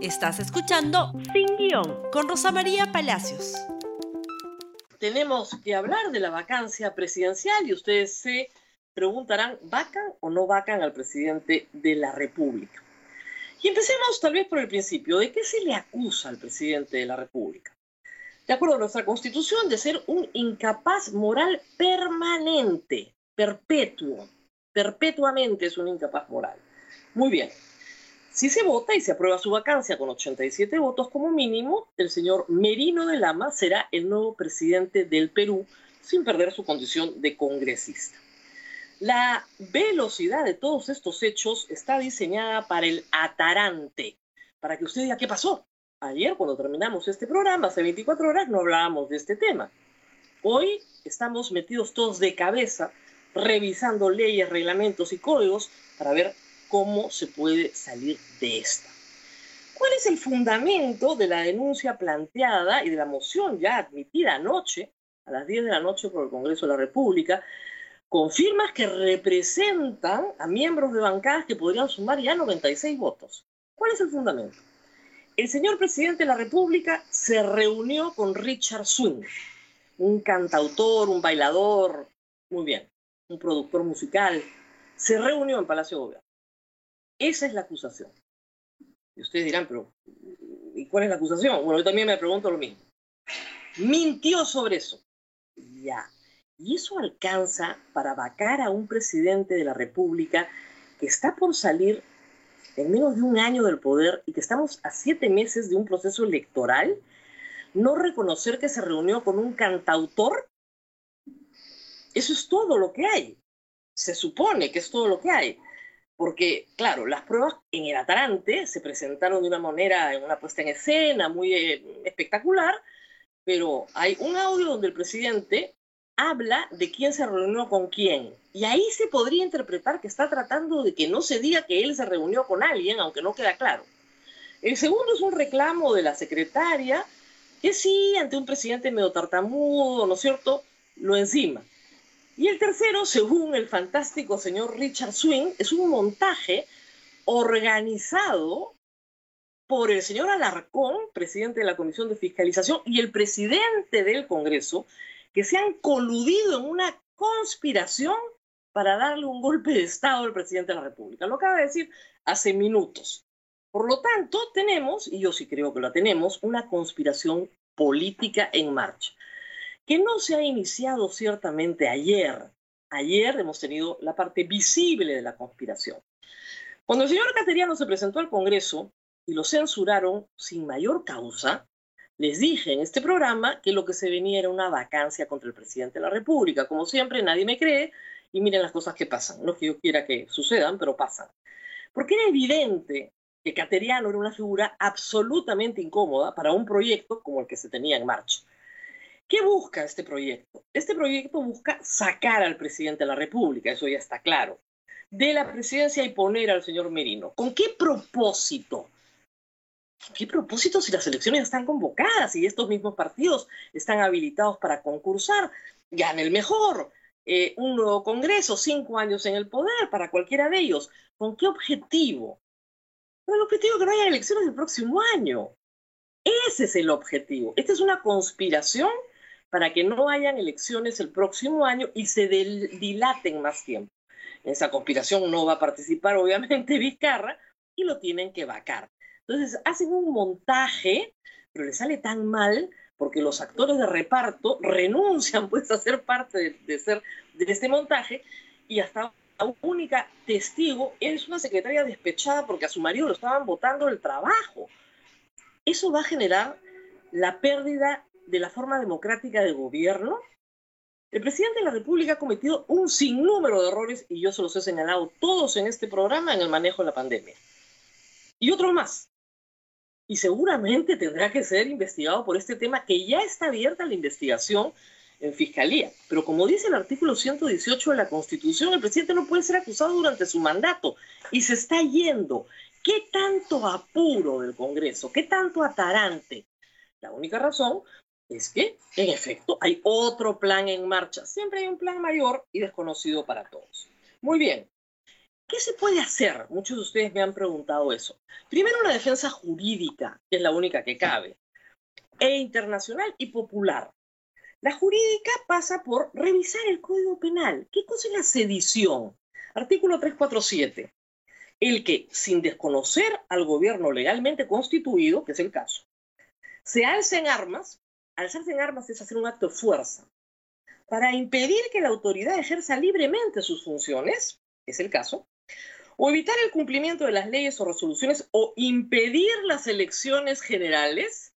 Estás escuchando Sin Guión con Rosa María Palacios. Tenemos que hablar de la vacancia presidencial y ustedes se preguntarán, ¿vacan o no vacan al presidente de la República? Y empecemos tal vez por el principio. ¿De qué se le acusa al presidente de la República? De acuerdo a nuestra constitución, de ser un incapaz moral permanente, perpetuo. Perpetuamente es un incapaz moral. Muy bien. Si se vota y se aprueba su vacancia con 87 votos como mínimo, el señor Merino de Lama será el nuevo presidente del Perú sin perder su condición de congresista. La velocidad de todos estos hechos está diseñada para el atarante, para que usted diga qué pasó. Ayer, cuando terminamos este programa, hace 24 horas, no hablábamos de este tema. Hoy estamos metidos todos de cabeza revisando leyes, reglamentos y códigos para ver cómo se puede salir de esta. ¿Cuál es el fundamento de la denuncia planteada y de la moción ya admitida anoche, a las 10 de la noche por el Congreso de la República, con firmas que representan a miembros de bancadas que podrían sumar ya 96 votos? ¿Cuál es el fundamento? El señor presidente de la República se reunió con Richard Swing, un cantautor, un bailador, muy bien, un productor musical, se reunió en Palacio Gobierno. Esa es la acusación. Y ustedes dirán, pero ¿y cuál es la acusación? Bueno, yo también me pregunto lo mismo. Mintió sobre eso. Ya. Y eso alcanza para vacar a un presidente de la República que está por salir en menos de un año del poder y que estamos a siete meses de un proceso electoral, no reconocer que se reunió con un cantautor. Eso es todo lo que hay. Se supone que es todo lo que hay porque, claro, las pruebas en el Atarante se presentaron de una manera, en una puesta en escena muy eh, espectacular, pero hay un audio donde el presidente habla de quién se reunió con quién. Y ahí se podría interpretar que está tratando de que no se diga que él se reunió con alguien, aunque no queda claro. El segundo es un reclamo de la secretaria, que sí, ante un presidente medio tartamudo, ¿no es cierto?, lo encima. Y el tercero, según el fantástico señor Richard Swing, es un montaje organizado por el señor Alarcón, presidente de la Comisión de Fiscalización, y el presidente del Congreso, que se han coludido en una conspiración para darle un golpe de Estado al presidente de la República. Lo acaba de decir hace minutos. Por lo tanto, tenemos, y yo sí creo que la tenemos, una conspiración política en marcha que no se ha iniciado ciertamente ayer. Ayer hemos tenido la parte visible de la conspiración. Cuando el señor Cateriano se presentó al Congreso y lo censuraron sin mayor causa, les dije en este programa que lo que se venía era una vacancia contra el presidente de la República. Como siempre, nadie me cree y miren las cosas que pasan. No que yo quiera que sucedan, pero pasan. Porque era evidente que Cateriano era una figura absolutamente incómoda para un proyecto como el que se tenía en marcha. ¿Qué busca este proyecto? Este proyecto busca sacar al presidente de la República, eso ya está claro, de la presidencia y poner al señor Merino. ¿Con qué propósito? ¿Con qué propósito si las elecciones están convocadas y estos mismos partidos están habilitados para concursar? Gane el mejor. Eh, un nuevo Congreso, cinco años en el poder para cualquiera de ellos. ¿Con qué objetivo? Con el objetivo de que no haya elecciones el próximo año. Ese es el objetivo. Esta es una conspiración para que no hayan elecciones el próximo año y se dilaten más tiempo. En esa conspiración no va a participar, obviamente, Vizcarra y lo tienen que vacar. Entonces, hacen un montaje, pero le sale tan mal porque los actores de reparto renuncian pues a ser parte de, ser de este montaje y hasta la única testigo es una secretaria despechada porque a su marido lo estaban votando del trabajo. Eso va a generar la pérdida de la forma democrática de gobierno, el presidente de la República ha cometido un sinnúmero de errores y yo se los he señalado todos en este programa en el manejo de la pandemia. Y otro más. Y seguramente tendrá que ser investigado por este tema que ya está abierta la investigación en fiscalía. Pero como dice el artículo 118 de la Constitución, el presidente no puede ser acusado durante su mandato y se está yendo. ¿Qué tanto apuro del Congreso? ¿Qué tanto atarante? La única razón es que, en efecto, hay otro plan en marcha. Siempre hay un plan mayor y desconocido para todos. Muy bien. ¿Qué se puede hacer? Muchos de ustedes me han preguntado eso. Primero, una defensa jurídica, que es la única que cabe, e internacional y popular. La jurídica pasa por revisar el Código Penal. ¿Qué cosa es la sedición? Artículo 347. El que, sin desconocer al gobierno legalmente constituido, que es el caso, se alza en armas, alzarse en armas es hacer un acto de fuerza, para impedir que la autoridad ejerza libremente sus funciones, es el caso, o evitar el cumplimiento de las leyes o resoluciones o impedir las elecciones generales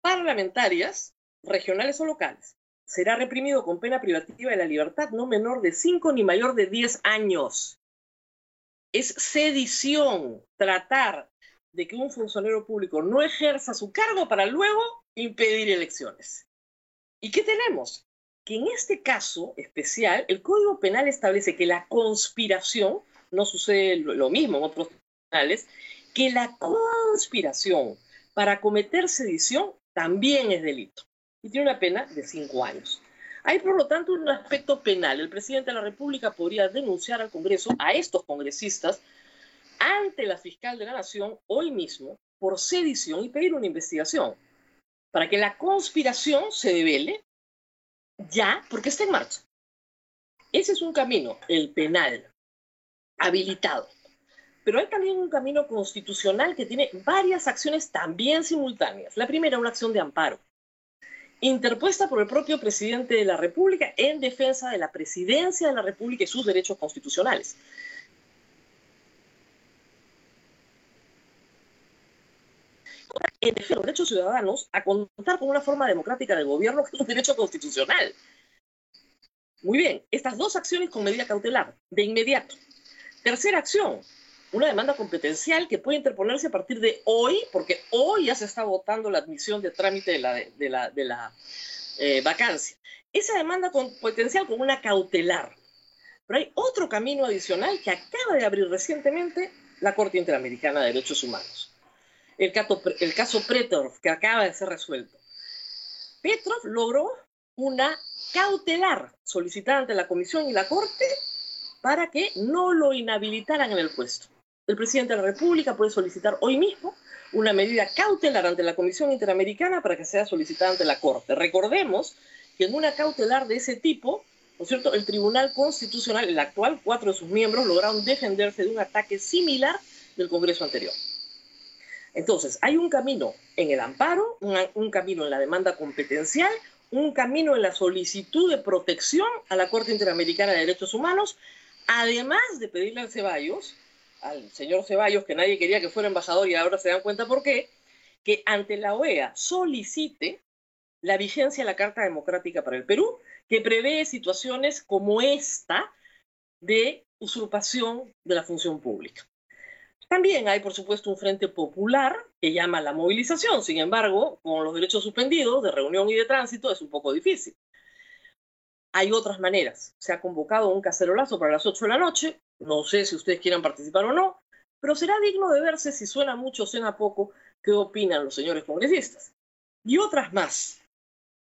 parlamentarias, regionales o locales. Será reprimido con pena privativa de la libertad no menor de 5 ni mayor de 10 años. Es sedición tratar de que un funcionario público no ejerza su cargo para luego impedir elecciones. ¿Y qué tenemos? Que en este caso especial, el Código Penal establece que la conspiración no sucede lo mismo en otros tribunales, que la conspiración para cometer sedición también es delito y tiene una pena de cinco años. Hay, por lo tanto, un aspecto penal. El presidente de la República podría denunciar al Congreso, a estos congresistas, ante la fiscal de la Nación hoy mismo por sedición y pedir una investigación para que la conspiración se devele ya porque está en marcha. Ese es un camino, el penal habilitado. Pero hay también un camino constitucional que tiene varias acciones también simultáneas. La primera, una acción de amparo, interpuesta por el propio presidente de la República en defensa de la presidencia de la República y sus derechos constitucionales. En defensa de los derechos ciudadanos a contar con una forma democrática del gobierno que es un derecho constitucional. Muy bien, estas dos acciones con medida cautelar, de inmediato. Tercera acción, una demanda competencial que puede interponerse a partir de hoy, porque hoy ya se está votando la admisión de trámite de la, de la, de la eh, vacancia. Esa demanda competencial con una cautelar. Pero hay otro camino adicional que acaba de abrir recientemente la Corte Interamericana de Derechos Humanos. El caso, el Petrov, que acaba de ser resuelto. Petrov logró una cautelar solicitada ante la Comisión y la Corte para que no lo inhabilitaran en el puesto. El presidente de la República puede solicitar hoy mismo una medida cautelar ante la Comisión Interamericana para que sea solicitada ante la Corte. Recordemos que en una cautelar de ese tipo, ¿no cierto?, el Tribunal Constitucional, el actual, cuatro de sus miembros lograron defenderse de un ataque similar del Congreso anterior. Entonces, hay un camino en el amparo, un camino en la demanda competencial, un camino en la solicitud de protección a la Corte Interamericana de Derechos Humanos además de pedirle al Ceballos, al señor Ceballos, que nadie quería que fuera embajador y ahora se dan cuenta por qué, que ante la OEA solicite la vigencia de la Carta Democrática para el Perú, que prevé situaciones como esta de usurpación de la función pública. También hay, por supuesto, un frente popular que llama a la movilización. Sin embargo, con los derechos suspendidos de reunión y de tránsito es un poco difícil. Hay otras maneras. Se ha convocado un cacerolazo para las 8 de la noche. No sé si ustedes quieran participar o no, pero será digno de verse si suena mucho o suena poco qué opinan los señores congresistas. Y otras más.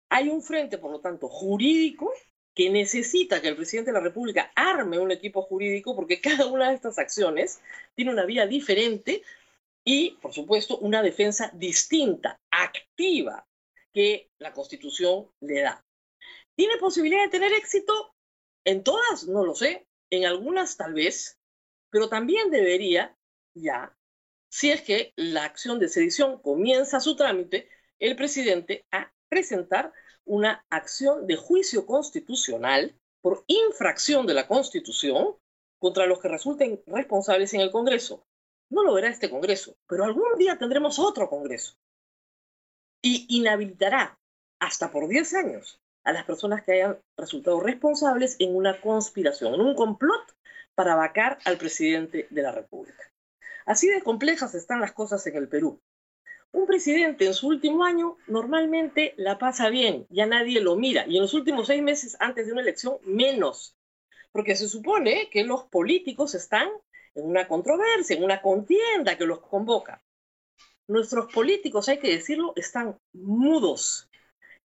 Hay un frente, por lo tanto, jurídico que necesita que el presidente de la República arme un equipo jurídico porque cada una de estas acciones tiene una vía diferente y, por supuesto, una defensa distinta, activa, que la Constitución le da. ¿Tiene posibilidad de tener éxito? En todas, no lo sé. En algunas tal vez, pero también debería ya, si es que la acción de sedición comienza su trámite, el presidente a presentar una acción de juicio constitucional por infracción de la Constitución contra los que resulten responsables en el Congreso. No lo verá este Congreso, pero algún día tendremos otro Congreso. Y inhabilitará hasta por 10 años a las personas que hayan resultado responsables en una conspiración, en un complot para vacar al presidente de la República. Así de complejas están las cosas en el Perú. Un presidente en su último año normalmente la pasa bien, ya nadie lo mira, y en los últimos seis meses antes de una elección menos, porque se supone que los políticos están en una controversia, en una contienda que los convoca. Nuestros políticos, hay que decirlo, están mudos,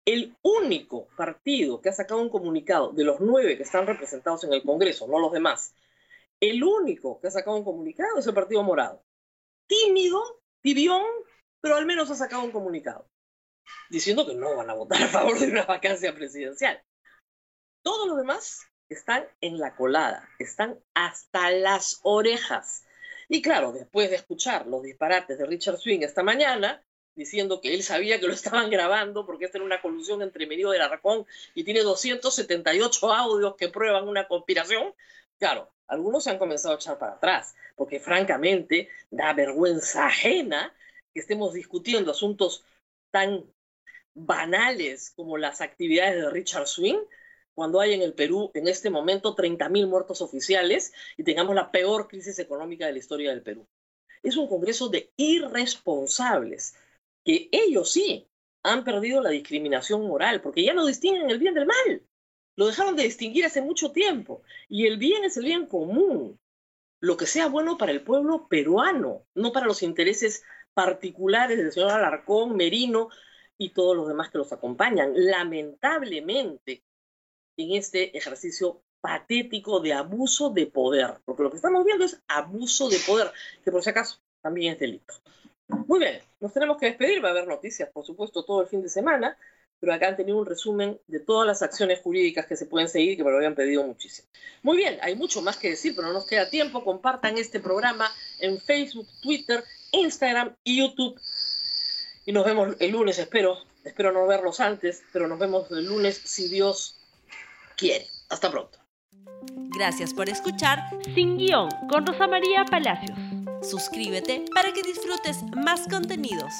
el único partido que ha sacado un comunicado de los nueve que están representados en el Congreso, no los demás, El único que ha sacado un comunicado es el Partido Morado. Tímido, tibión, pero al menos ha sacado un comunicado diciendo que no van a votar a favor de una vacancia presidencial. Todos los demás están en la colada, están hasta las orejas. Y claro, después de escuchar los disparates de Richard Swing esta mañana, diciendo que él sabía que lo estaban grabando porque esta era una colusión entre Medio del Arracón y tiene 278 audios que prueban una conspiración, claro, algunos se han comenzado a echar para atrás, porque francamente da vergüenza ajena que estemos discutiendo asuntos tan banales como las actividades de Richard Swing, cuando hay en el Perú en este momento 30.000 muertos oficiales y tengamos la peor crisis económica de la historia del Perú. Es un Congreso de irresponsables, que ellos sí han perdido la discriminación moral, porque ya no distinguen el bien del mal. Lo dejaron de distinguir hace mucho tiempo. Y el bien es el bien común. Lo que sea bueno para el pueblo peruano, no para los intereses particulares del señor Alarcón, Merino, y todos los demás que los acompañan. Lamentablemente, en este ejercicio patético de abuso de poder, porque lo que estamos viendo es abuso de poder, que por si acaso también es delito. Muy bien, nos tenemos que despedir, va a haber noticias, por supuesto, todo el fin de semana, pero acá han tenido un resumen de todas las acciones jurídicas que se pueden seguir, que me lo habían pedido muchísimo. Muy bien, hay mucho más que decir, pero no nos queda tiempo. Compartan este programa en Facebook, Twitter, Instagram y YouTube y nos vemos el lunes, espero. Espero no verlos antes, pero nos vemos el lunes si Dios quiere. Hasta pronto. Gracias por escuchar Sin Guión con Rosa María Palacios. Suscríbete para que disfrutes más contenidos.